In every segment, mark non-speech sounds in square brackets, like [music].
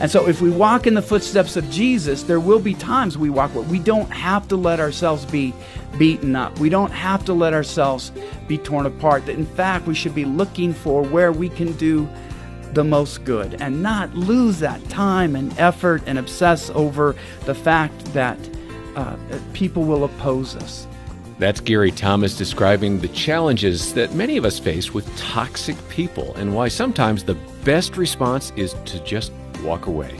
And so, if we walk in the footsteps of Jesus, there will be times we walk. Where we don't have to let ourselves be beaten up. We don't have to let ourselves be torn apart. That in fact, we should be looking for where we can do the most good and not lose that time and effort and obsess over the fact that uh, people will oppose us. That's Gary Thomas describing the challenges that many of us face with toxic people and why sometimes the best response is to just walk away.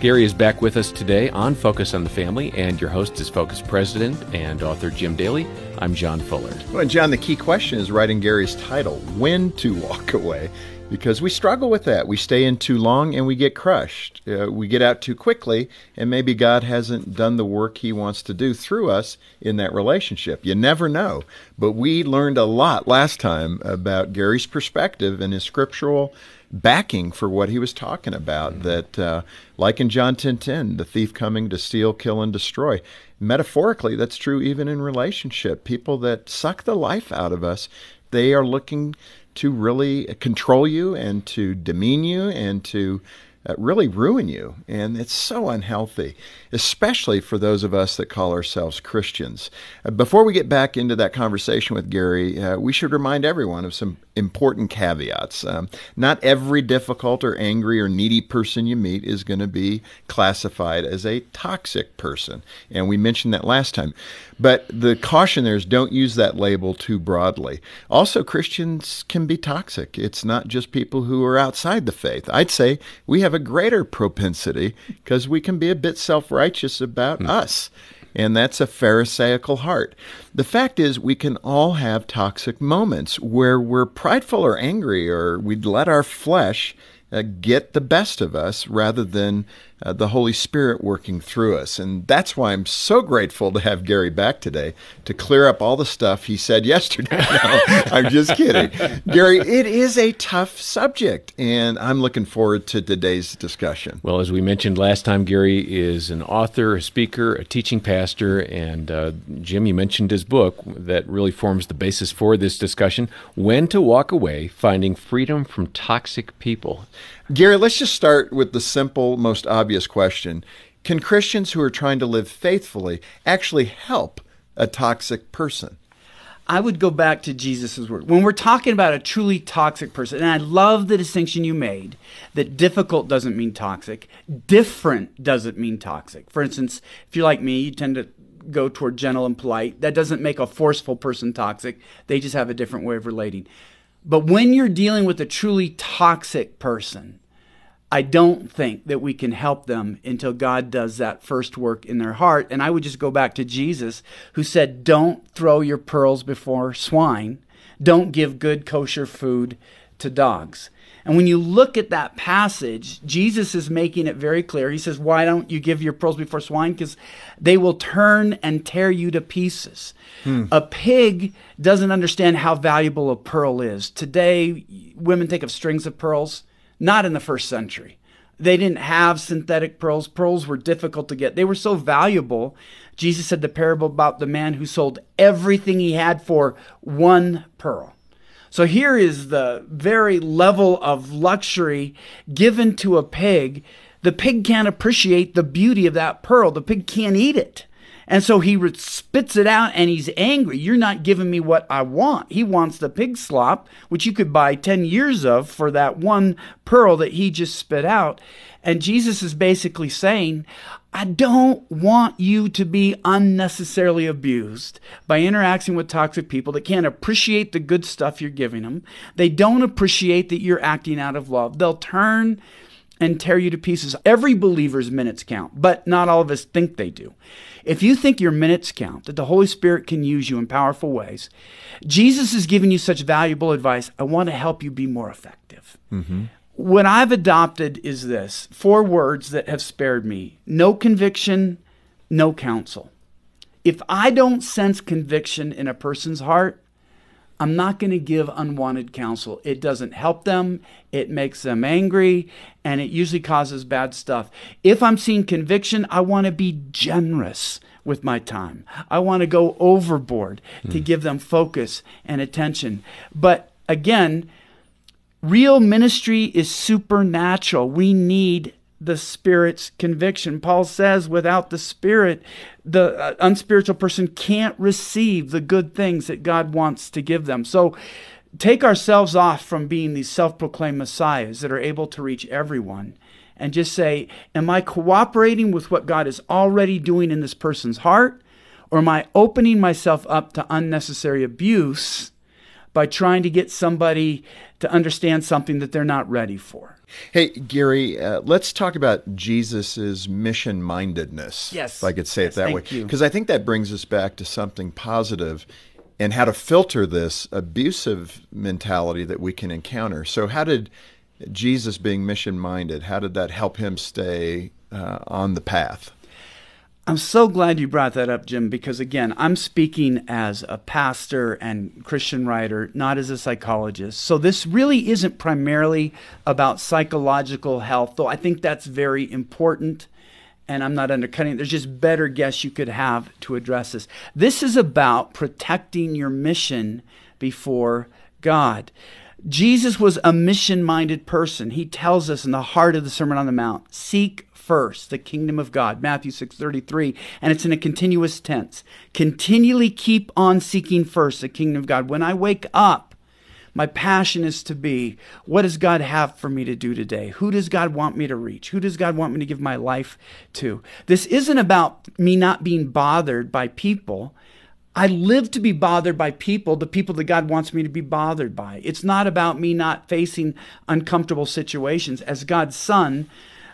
Gary is back with us today on Focus on the Family, and your host is Focus President and author Jim Daly. I'm John Fuller. Well, John, the key question is right in Gary's title when to walk away because we struggle with that. We stay in too long and we get crushed. Uh, we get out too quickly, and maybe God hasn't done the work He wants to do through us in that relationship. You never know. But we learned a lot last time about Gary's perspective and his scriptural backing for what he was talking about. Mm-hmm. That, uh, like in John 10:10, 10, 10, the thief coming to steal, kill, and destroy. Metaphorically, that's true even in relationship. People that suck the life out of us, they are looking to really control you and to demean you and to uh, really ruin you. And it's so unhealthy, especially for those of us that call ourselves Christians. Uh, before we get back into that conversation with Gary, uh, we should remind everyone of some important caveats. Um, not every difficult or angry or needy person you meet is going to be classified as a toxic person. And we mentioned that last time. But the caution there is don't use that label too broadly. Also, Christians can be toxic. It's not just people who are outside the faith. I'd say we have a greater propensity because we can be a bit self righteous about mm. us and that's a Pharisaical heart. The fact is, we can all have toxic moments where we're prideful or angry, or we'd let our flesh uh, get the best of us rather than uh, the Holy Spirit working through us. And that's why I'm so grateful to have Gary back today to clear up all the stuff he said [laughs] yesterday. no, I'm just kidding. Gary, it is a tough subject, and I'm looking forward to today's discussion. Well, as we mentioned last time, Gary is an author, a speaker, a teaching pastor, and uh, Jim, you mentioned his book that really forms the basis for this discussion When to Walk Away Finding Freedom from Toxic People. Gary, let's just start with the simple, most obvious question Can Christians who are trying to live faithfully actually help a toxic person? I would go back to Jesus' word. When we're talking about a truly toxic person, and I love the distinction you made that difficult doesn't mean toxic, different doesn't mean toxic. For instance, if you're like me, you tend to go toward gentle and polite. That doesn't make a forceful person toxic, they just have a different way of relating. But when you're dealing with a truly toxic person, I don't think that we can help them until God does that first work in their heart. And I would just go back to Jesus, who said, Don't throw your pearls before swine, don't give good kosher food to dogs. And when you look at that passage, Jesus is making it very clear. He says, Why don't you give your pearls before swine? Because they will turn and tear you to pieces. Hmm. A pig doesn't understand how valuable a pearl is. Today, women think of strings of pearls not in the first century. They didn't have synthetic pearls. Pearls were difficult to get. They were so valuable. Jesus said the parable about the man who sold everything he had for one pearl. So here is the very level of luxury given to a pig. The pig can't appreciate the beauty of that pearl. The pig can't eat it. And so he spits it out and he's angry. You're not giving me what I want. He wants the pig slop, which you could buy 10 years of for that one pearl that he just spit out. And Jesus is basically saying, I don't want you to be unnecessarily abused by interacting with toxic people that can't appreciate the good stuff you're giving them. They don't appreciate that you're acting out of love. They'll turn and tear you to pieces. Every believer's minutes count, but not all of us think they do. If you think your minutes count, that the Holy Spirit can use you in powerful ways, Jesus is giving you such valuable advice. I want to help you be more effective. Mm-hmm. What I've adopted is this four words that have spared me no conviction, no counsel. If I don't sense conviction in a person's heart, I'm not going to give unwanted counsel. It doesn't help them, it makes them angry, and it usually causes bad stuff. If I'm seeing conviction, I want to be generous with my time. I want to go overboard mm. to hmm. give them focus and attention. But again, real ministry is supernatural. We need the Spirit's conviction. Paul says without the Spirit, the uh, unspiritual person can't receive the good things that God wants to give them. So take ourselves off from being these self proclaimed messiahs that are able to reach everyone and just say, Am I cooperating with what God is already doing in this person's heart? Or am I opening myself up to unnecessary abuse by trying to get somebody to understand something that they're not ready for? Hey, Gary, uh, let's talk about Jesus' mission mindedness. Yes. If I could say yes, it that way. Because I think that brings us back to something positive and how to filter this abusive mentality that we can encounter. So, how did Jesus being mission minded, how did that help him stay uh, on the path? I'm so glad you brought that up, Jim, because again, I'm speaking as a pastor and Christian writer, not as a psychologist. So this really isn't primarily about psychological health, though I think that's very important and I'm not undercutting. There's just better guests you could have to address this. This is about protecting your mission before God. Jesus was a mission minded person. He tells us in the heart of the Sermon on the Mount seek first the kingdom of God, Matthew 6:33, and it's in a continuous tense. Continually keep on seeking first the kingdom of God. When I wake up, my passion is to be what does God have for me to do today? Who does God want me to reach? Who does God want me to give my life to? This isn't about me not being bothered by people. I live to be bothered by people, the people that God wants me to be bothered by. It's not about me not facing uncomfortable situations. As God's son,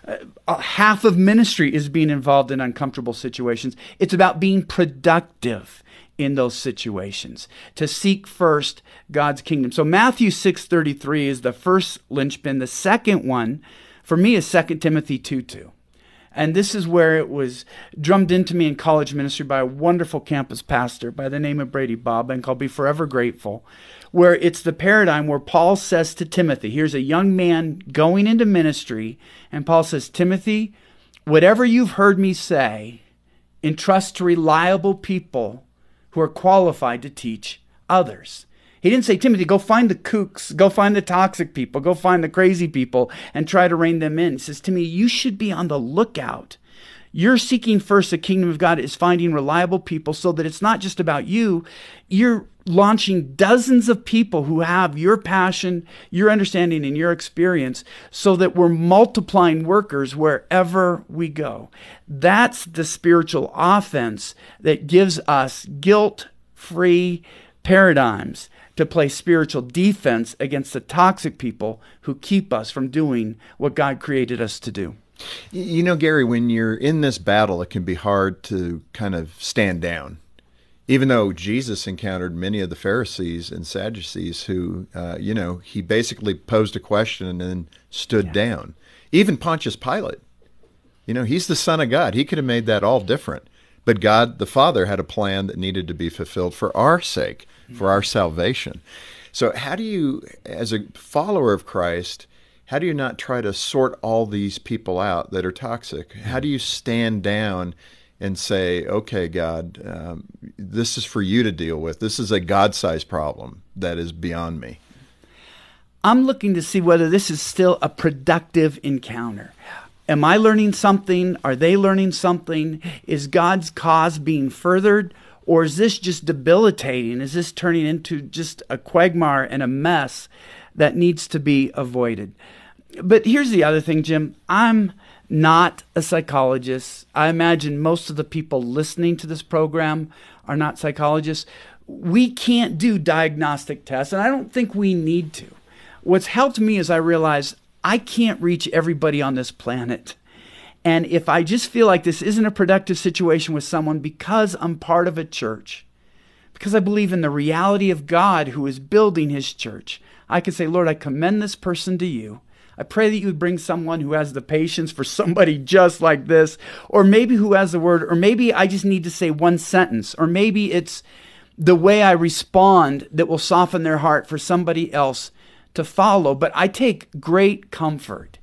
uh, half of ministry is being involved in uncomfortable situations. It's about being productive in those situations to seek first God's kingdom. So Matthew 6:33 is the first linchpin. The second one for me is 2 Timothy 2:2. And this is where it was drummed into me in college ministry by a wonderful campus pastor by the name of Brady Bob, and I'll be forever grateful. Where it's the paradigm where Paul says to Timothy, here's a young man going into ministry, and Paul says, Timothy, whatever you've heard me say, entrust to reliable people who are qualified to teach others. He didn't say, Timothy, go find the kooks, go find the toxic people, go find the crazy people and try to rein them in. He says, Timothy, you should be on the lookout. You're seeking first the kingdom of God is finding reliable people so that it's not just about you. You're launching dozens of people who have your passion, your understanding, and your experience so that we're multiplying workers wherever we go. That's the spiritual offense that gives us guilt free paradigms to play spiritual defense against the toxic people who keep us from doing what God created us to do. You know, Gary, when you're in this battle, it can be hard to kind of stand down. Even though Jesus encountered many of the Pharisees and Sadducees who, uh, you know, he basically posed a question and then stood yeah. down. Even Pontius Pilate, you know, he's the Son of God. He could have made that all different. But God the Father had a plan that needed to be fulfilled for our sake for our salvation. So, how do you, as a follower of Christ, how do you not try to sort all these people out that are toxic? How do you stand down and say, okay, God, um, this is for you to deal with? This is a God sized problem that is beyond me. I'm looking to see whether this is still a productive encounter. Am I learning something? Are they learning something? Is God's cause being furthered? Or is this just debilitating? Is this turning into just a quagmire and a mess that needs to be avoided? But here's the other thing, Jim. I'm not a psychologist. I imagine most of the people listening to this program are not psychologists. We can't do diagnostic tests, and I don't think we need to. What's helped me is I realize I can't reach everybody on this planet. And if I just feel like this isn't a productive situation with someone because I'm part of a church, because I believe in the reality of God who is building his church, I can say, Lord, I commend this person to you. I pray that you would bring someone who has the patience for somebody just like this, or maybe who has the word, or maybe I just need to say one sentence, or maybe it's the way I respond that will soften their heart for somebody else to follow. But I take great comfort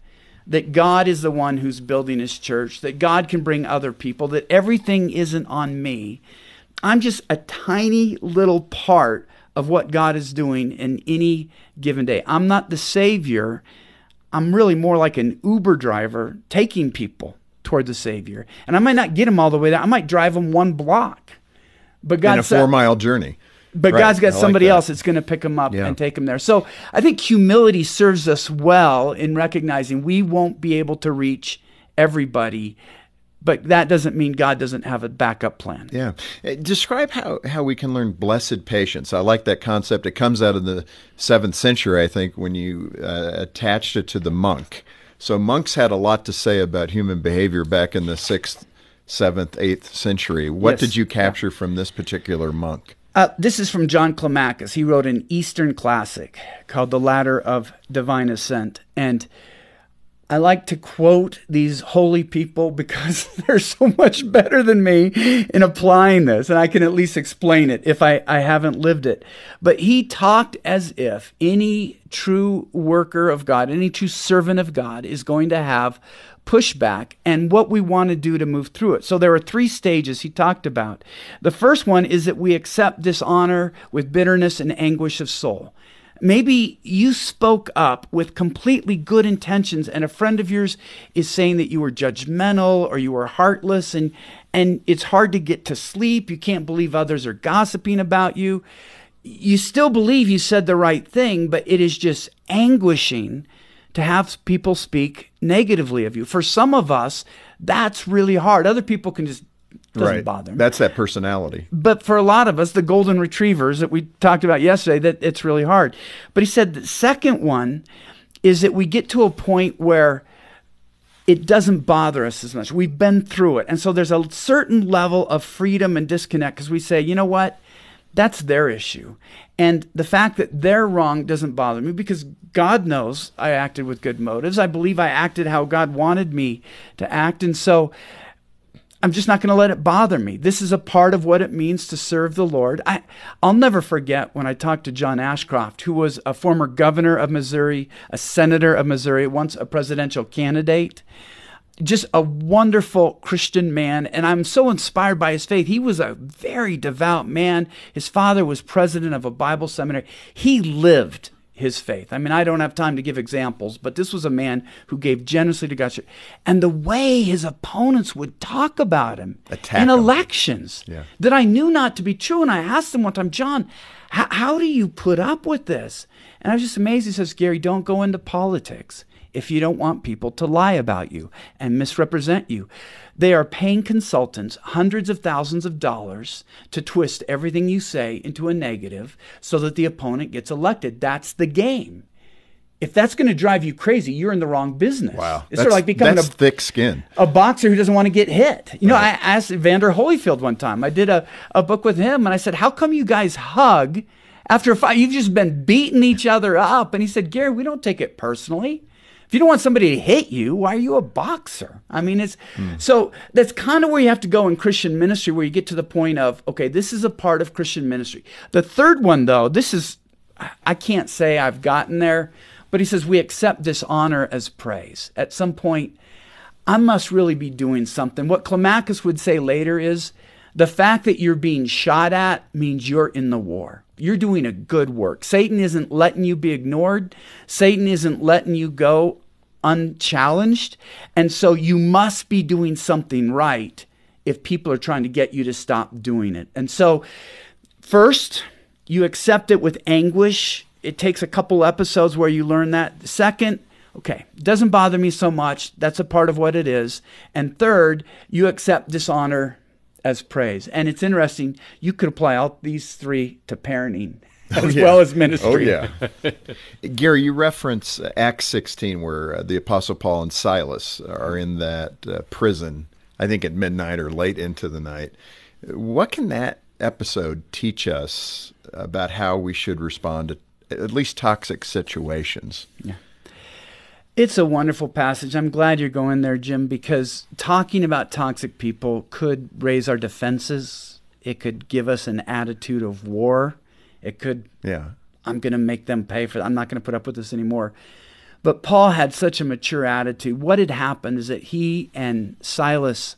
that God is the one who's building his church, that God can bring other people, that everything isn't on me. I'm just a tiny little part of what God is doing in any given day. I'm not the Savior. I'm really more like an Uber driver taking people toward the Savior. And I might not get them all the way there. I might drive them one block. But God in a uh, four mile journey. but Right. God's I got like somebody that. else that's going to pick them up Yeah. and take them there. So I think humility serves us well in recognizing we won't be able to reach everybody, but that doesn't mean God doesn't have a backup plan. Yeah. Uh, Describe how, how we can learn blessed patience. I like that concept. It comes out of the seventh century, I think, when you uh, attached it to the monk. So monks had a lot to say about human behavior back in the sixth, seventh, eighth century. What Yes. did you capture from this particular monk? Uh, this is from John Climacus. He wrote an Eastern classic called The Ladder of Divine Ascent. And I like to quote these holy people because [laughs] they're so much better than me in applying this. And I can at least explain it if I, I haven't lived it. But he talked as if any true worker of God, any true servant of God is going to have pushback and what we want to do to move through it. So there are three stages he talked about. The first one is that we accept dishonor with bitterness and anguish of soul. Maybe you spoke up with completely good intentions and a friend of yours is saying that you were judgmental or you were heartless and and it's hard to get to sleep. You can't believe others are gossiping about you. You still believe you said the right thing, but it is just anguishing to have people speak negatively of you. For some of us, that's really hard. Other people can just doesn't bother them. That's that personality. But for a lot of us, the golden retrievers that we talked about yesterday, that it's really hard. But he said the second one is that we get to a point where it doesn't bother us as much. We've been through it. And so there's a certain level of freedom and disconnect because we say, you know what? That's their issue. And the fact that they're wrong doesn't bother me because God knows I acted with good motives. I believe I acted how God wanted me to act. And so I'm just not going to let it bother me. This is a part of what it means to serve the Lord. I, I'll never forget when I talked to John Ashcroft, who was a former governor of Missouri, a senator of Missouri, once a presidential candidate. Just a wonderful Christian man, and I'm so inspired by his faith. He was a very devout man. His father was president of a Bible seminary. He lived his faith. I mean, I don't have time to give examples, but this was a man who gave generously to church. And the way his opponents would talk about him Attack in him. elections Yeah. that I knew not to be true. And I asked him one time, John, how, how do you put up with this? And I was just amazed. He says, Gary, don't go into politics if you don't want people to lie about you and misrepresent you. They are paying consultants hundreds of thousands of dollars to twist everything you say into a negative so that the opponent gets elected. That's the game. If that's going to drive you crazy, you're in the wrong business. Wow. It's sort of like becoming a thick skin. a boxer who doesn't want to get hit. You know, I asked Evander Holyfield one time. I did a, a book with him, and I said, "How come you guys hug after a fight? You've just been beating each other up." And he said, "Gary, we don't take it personally. If you don't want somebody to hit you, why are you a boxer? I mean, it's so that's kind of where you have to go in Christian ministry, where you get to the point of, okay, this is a part of Christian ministry. The third one, though, this is I can't say I've gotten there, but he says we accept dishonor as praise. At some point, I must really be doing something. What Climacus would say later is the fact that you're being shot at means you're in the war. You're doing a good work. Satan isn't letting you be ignored, Satan isn't letting you go unchallenged. And so you must be doing something right if people are trying to get you to stop doing it. And so, first, you accept it with anguish. It takes a couple episodes where you learn that. Second, okay, doesn't bother me so much. That's a part of what it is. And third, you accept dishonor as praise. And it's interesting, you could apply all these three to parenting [laughs] as yeah. well as ministry. Oh yeah, [laughs] Gary, you reference uh, Acts 16, where uh, the Apostle Paul and Silas are in that uh, prison. I think at midnight or late into the night. What can that episode teach us about how we should respond to at least toxic situations? Yeah. It's a wonderful passage. I'm glad you're going there, Jim, because talking about toxic people could raise our defenses. It could give us an attitude of war. It could, Yeah, I'm going to make them pay for It. I'm not going to put up with this anymore. But Paul had such a mature attitude. What had happened is that he and Silas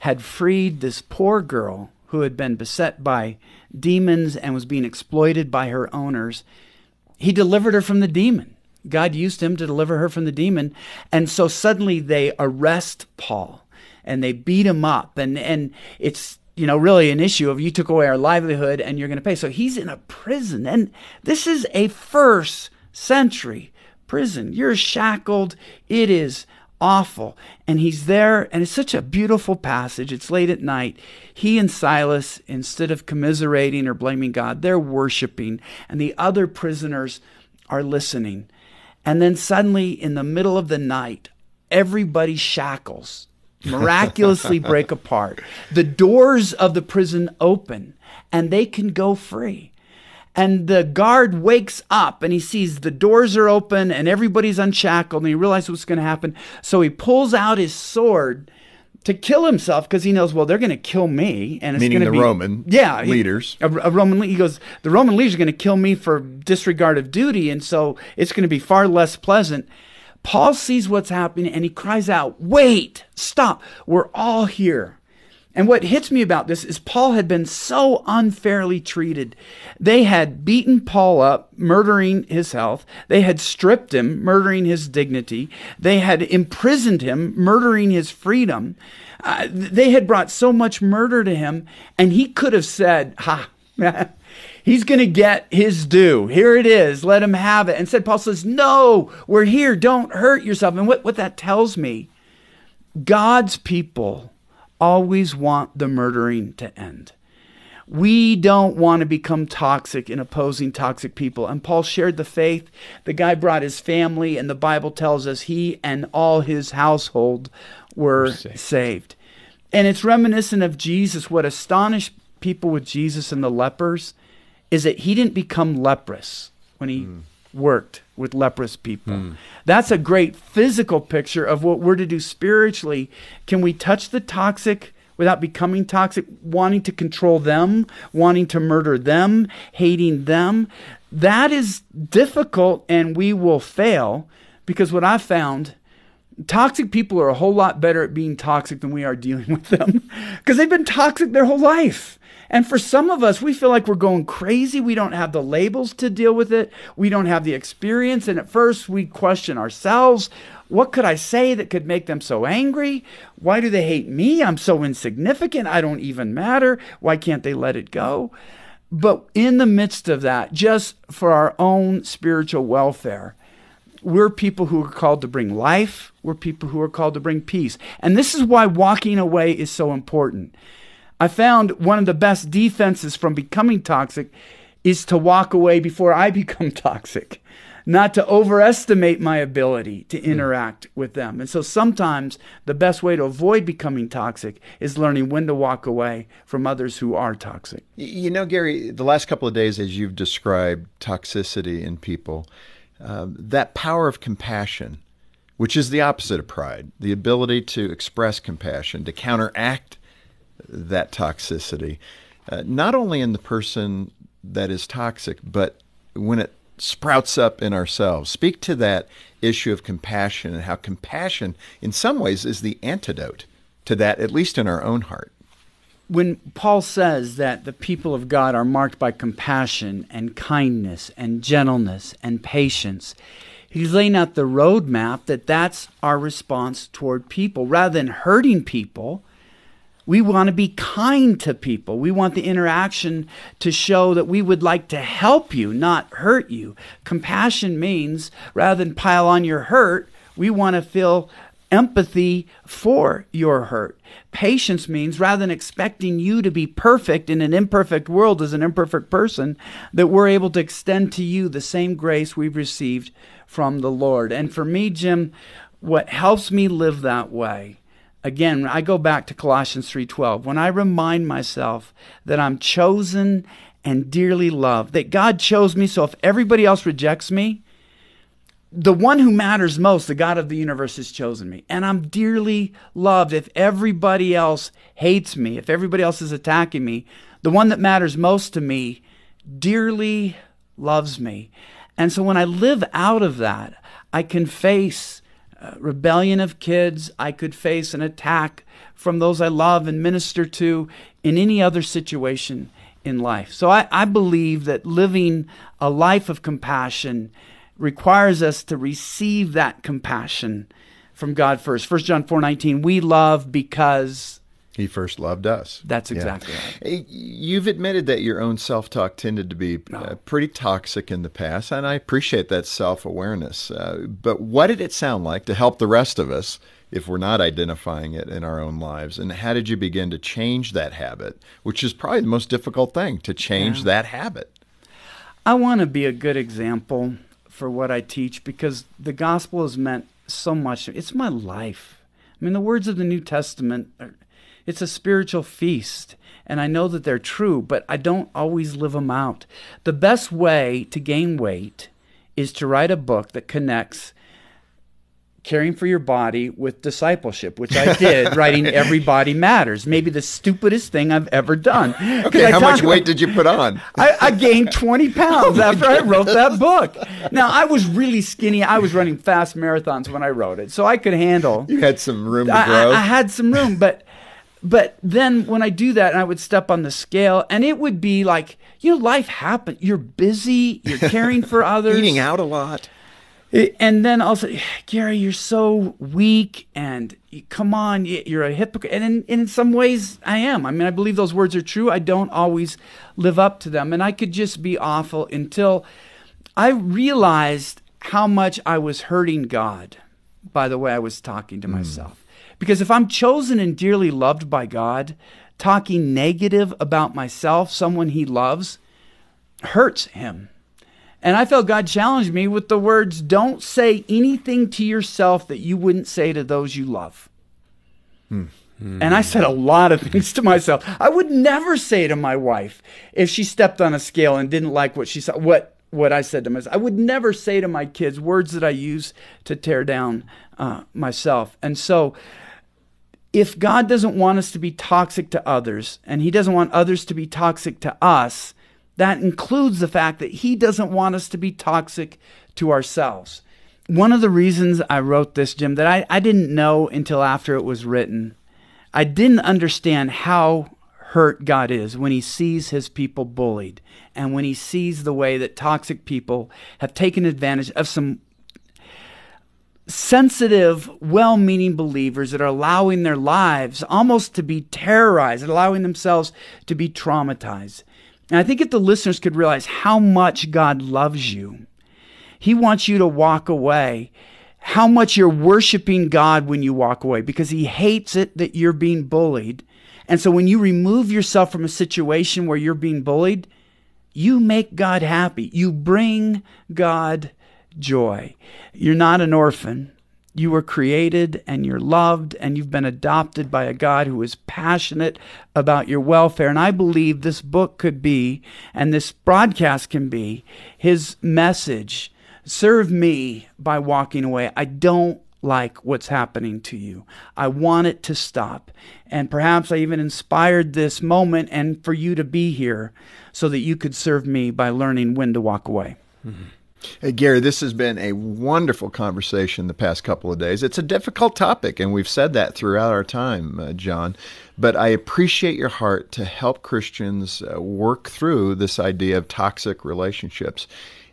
had freed this poor girl who had been beset by demons and was being exploited by her owners. He delivered her from the demon. God used him to deliver her from the demon. And so suddenly they arrest Paul and they beat him up. And, and it's, you know, really an issue of you took away our livelihood and you're going to pay. So he's in a prison. And this is a first century prison. You're shackled. It is awful. And he's there, and it's such a beautiful passage. It's late at night. He and Silas, instead of commiserating or blaming God, they're worshiping, and the other prisoners are listening. And then suddenly, in the middle of the night, everybody's shackles miraculously break apart. The doors of the prison open, and they can go free and the guard wakes up and he sees the doors are open and everybody's unshackled and he realizes what's going to happen. So he pulls out his sword to kill himself because he knows, well, they're going to kill me, and it's Meaning the be Roman yeah leaders. A, a Roman. He goes, the Roman leaders are going to kill me for disregard of duty, and so it's going to be far less pleasant. Paul sees what's happening and he cries out, "Wait! Stop! We're all here." And what hits me about this is Paul had been so unfairly treated. They had beaten Paul up, murdering his health. They had stripped him, murdering his dignity. They had imprisoned him, murdering his freedom. Uh, they had brought so much murder to him, and he could have said, Ha, [laughs] he's going to get his due. Here it is. Let him have it. And said, Paul says, No, we're here. Don't hurt yourself. And what, what that tells me, God's people always want the murdering to end. We don't want to become toxic in opposing toxic people. And Paul shared the faith. The guy brought his family, and the Bible tells us he and all his household were saved. saved. And it's reminiscent of Jesus. What astonished people with Jesus and the lepers is that he didn't become leprous when he mm. worked with leprous people. Mm. That's a great physical picture of what we're to do spiritually. Can we touch the toxic without becoming toxic, wanting to control them, wanting to murder them, hating them? That is difficult and we will fail because what I've found toxic people are a whole lot better at being toxic than we are dealing with them [laughs] because they've been toxic their whole life. And for some of us, we feel like we're going crazy. We don't have the labels to deal with it. We don't have the experience. And at first, we question ourselves. What could I say that could make them so angry? Why do they hate me? I'm so insignificant. I don't even matter. Why can't they let it go? But in the midst of that, just for our own spiritual welfare, we're people who are called to bring life. We're people who are called to bring peace. And this is why walking away is so important. I found one of the best defenses from becoming toxic is to walk away before I [laughs] become toxic, not to overestimate my ability to hmm. interact with them. And so sometimes the best way to avoid becoming toxic is learning when to walk away from others who are toxic. You know, Gary, the last couple of days, as you've described toxicity in people, uh, that power of compassion, which is the opposite of pride, the ability to express compassion, to counteract that toxicity, uh, not only in the person that is toxic, but when it sprouts up in ourselves. Speak to that issue of compassion and how compassion, in some ways, is the antidote to that, at least in our own heart. When Paul says that the people of God are marked by compassion and kindness and gentleness and patience, he's laying out the roadmap that that's our response toward people. Rather than hurting people, we want to be kind to people. We want the interaction to show that we would like to help you, not hurt you. Compassion means rather than pile on your hurt, we want to feel empathy for your hurt. Patience means rather than expecting you to be perfect in an imperfect world as an imperfect person, that we're able to extend to you the same grace we've received from the Lord. And for me, Jim, what helps me live that way again i go back to colossians 3.12 when i remind myself that i'm chosen and dearly loved that god chose me so if everybody else rejects me the one who matters most the god of the universe has chosen me. And i'm dearly loved. If everybody else hates me if everybody else is attacking me the one that matters most to me dearly loves me. And so when i live out of that i can face uh, rebellion of kids. I could face an attack from those I love and minister to in any other situation in life. So I, I believe that living a life of compassion requires us to receive that compassion from God first. 1 John 4:19, we love because he first loved us. That's exactly yeah. right. You've admitted that your own self talk tended to be no. uh, pretty toxic in the past, and I appreciate that self awareness. Uh, but what did it sound like to help the rest of us if we're not identifying it in our own lives? And how did you begin to change that habit, which is probably the most difficult thing to change yeah. that habit? I want to be a good example for what I teach because the gospel has meant so much. It's my life. I mean, the words of the New Testament are it's a spiritual feast, and I know that they're true, but I don't always live them out. The best way to gain weight is to write a book that connects caring for your body with discipleship, which I did, [laughs] writing Every Body Matters. Maybe the stupidest thing I've ever done. Okay, how much weight did you put on? I, I gained 20 pounds [laughs] oh after God. I wrote that book. Now, I was really skinny. I was running fast marathons when I wrote it, so I could handle. You had some room to grow. I, I had some room, but but then when I do that, and I would step on the scale, and it would be like, you know, life happens. You're busy. You're caring for [laughs] others. Eating out a lot. And then I'll say, [sighs] Gary, you're so weak, and come on, you're a hypocrite. And in, in some ways, I am. I mean, I believe those words are true. I don't always live up to them, and I could just be awful until I realized how much I was hurting God by the way I was talking to mm. myself. Because if I'm chosen and dearly loved by God, talking negative about myself, someone he loves, hurts him. And I felt God challenged me with the words don't say anything to yourself that you wouldn't say to those you love. Hmm. And I said a lot of things to myself. I would never say to my wife if she stepped on a scale and didn't like what she saw, what what I said to myself. I would never say to my kids words that I use to tear down uh, myself. And so if God doesn't want us to be toxic to others and He doesn't want others to be toxic to us, that includes the fact that He doesn't want us to be toxic to ourselves. One of the reasons I wrote this, Jim, that I, I didn't know until after it was written, I didn't understand how hurt God is when He sees His people bullied and when He sees the way that toxic people have taken advantage of some sensitive, well meaning believers that are allowing their lives almost to be terrorized, allowing themselves to be traumatized. And I think if the listeners could realize how much God loves you, He wants you to walk away. How much you're worshiping God when you walk away because He hates it that you're being bullied. And so when you remove yourself from a situation where you're being bullied, you make God happy. You bring God joy. You're not an orphan. You were created and you're loved and you've been adopted by a God who is passionate about your welfare. And I believe this book could be, and this broadcast can be, his message. Serve me by walking away. I don't like what's happening to you. I want it to stop. And perhaps I even inspired this moment and for you to be here so that you could serve me by learning when to walk away. Mm-hmm. Hey, Gary, this has been a wonderful conversation the past couple of days. It's a difficult topic, and we've said that throughout our time, uh, John. But I appreciate your heart to help Christians uh, work through this idea of toxic relationships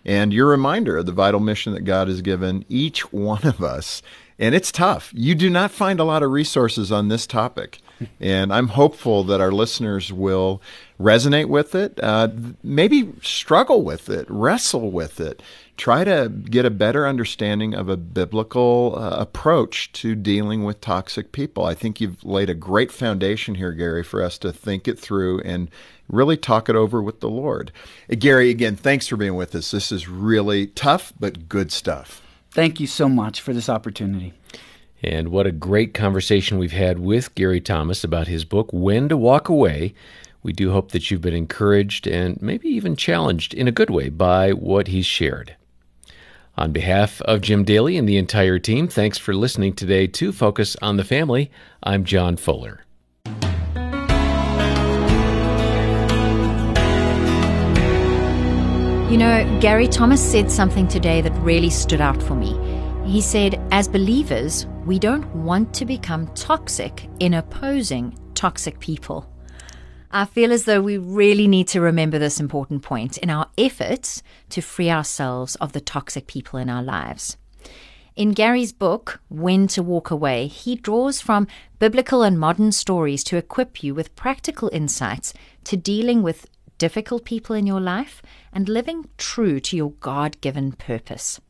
and your reminder of the vital mission that God has given each one of us. And it's tough. You do not find a lot of resources on this topic. And I'm hopeful that our listeners will resonate with it, uh, maybe struggle with it, wrestle with it, try to get a better understanding of a biblical uh, approach to dealing with toxic people. I think you've laid a great foundation here, Gary, for us to think it through and really talk it over with the Lord. Uh, Gary, again, thanks for being with us. This is really tough, but good stuff. Thank you so much for this opportunity. And what a great conversation we've had with Gary Thomas about his book, When to Walk Away. We do hope that you've been encouraged and maybe even challenged in a good way by what he's shared. On behalf of Jim Daly and the entire team, thanks for listening today to Focus on the Family. I'm John Fuller. You know, Gary Thomas said something today that really stood out for me. He said, as believers, we don't want to become toxic in opposing toxic people. I feel as though we really need to remember this important point in our efforts to free ourselves of the toxic people in our lives. In Gary's book, When to Walk Away, he draws from biblical and modern stories to equip you with practical insights to dealing with difficult people in your life and living true to your God given purpose.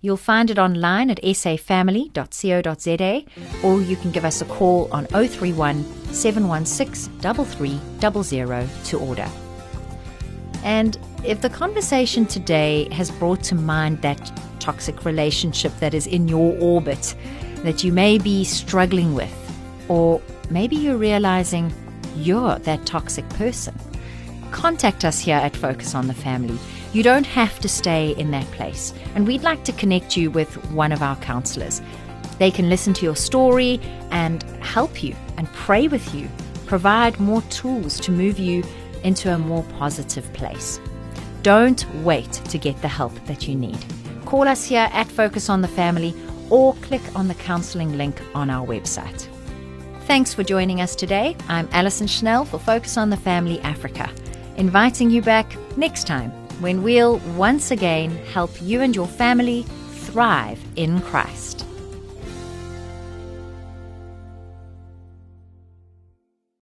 You'll find it online at safamily.co.za or you can give us a call on 031 716 3300 to order. And if the conversation today has brought to mind that toxic relationship that is in your orbit that you may be struggling with, or maybe you're realizing you're that toxic person, contact us here at Focus on the Family. You don't have to stay in that place, and we'd like to connect you with one of our counselors. They can listen to your story and help you and pray with you, provide more tools to move you into a more positive place. Don't wait to get the help that you need. Call us here at Focus on the Family or click on the counseling link on our website. Thanks for joining us today. I'm Alison Schnell for Focus on the Family Africa, inviting you back next time when we'll once again help you and your family thrive in Christ.